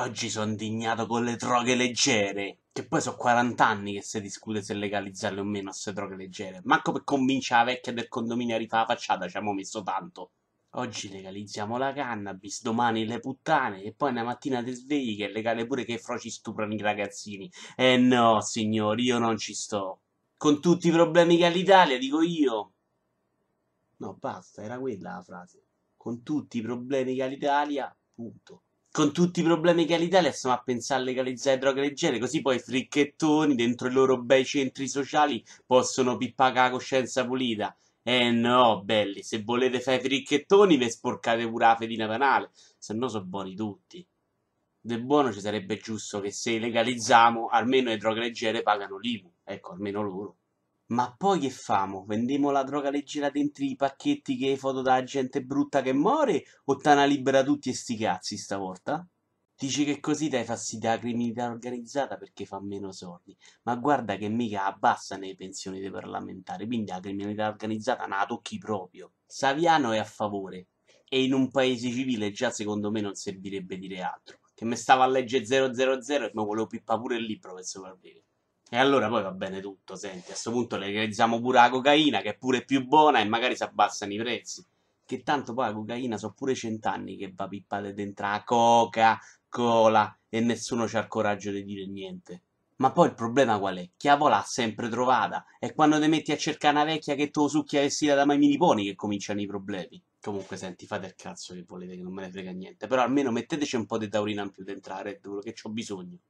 Oggi sono indignato con le droghe leggere. Che poi sono 40 anni che si discute se legalizzarle o meno queste droghe leggere. Manco per convincere la vecchia del condominio a rifare la facciata ci abbiamo messo tanto. Oggi legalizziamo la cannabis, domani le puttane e poi una mattina ti svegli che è legale pure che i froci stuprano i ragazzini. Eh no, signori, io non ci sto. Con tutti i problemi che ha l'Italia, dico io. No, basta, era quella la frase. Con tutti i problemi che ha l'Italia, punto con tutti i problemi che ha l'Italia, stiamo a pensare a legalizzare droghe leggere, così poi i fricchettoni dentro i loro bei centri sociali possono pippare la coscienza pulita. Eh no, belli, se volete fare i fricchettoni vi sporcate pure la fedina penale, se no sono buoni tutti. Del buono ci sarebbe giusto che se legalizziamo, almeno le droghe leggere pagano l'IMU, ecco, almeno loro. Ma poi che famo? Vendiamo la droga leggera dentro i pacchetti che foto da gente brutta che muore? O tana libera tutti e sti cazzi stavolta? Dici che così dai fastidio alla criminalità organizzata perché fa meno soldi. Ma guarda che mica abbassano le pensioni dei parlamentari, quindi la criminalità organizzata non la tocchi proprio. Saviano è a favore. E in un paese civile già secondo me non servirebbe dire altro. Che mi stava a leggere 000 e mi volevo pippare pure il libro per sopravvivere. E allora poi va bene tutto, senti, a questo punto legalizziamo pure la cocaina, che è pure più buona e magari si abbassano i prezzi. Che tanto poi la cocaina sono pure cent'anni che va pippata dentro la Coca-Cola e nessuno c'ha il coraggio di dire niente. Ma poi il problema qual è? Chi l'ha sempre trovata. E quando ti metti a cercare una vecchia che lo succhia vestita da mai pony che cominciano i problemi. Comunque, senti, fate il cazzo che volete, che non me ne frega niente. Però almeno metteteci un po' di taurina in più dentro la Red Bull, che ho bisogno.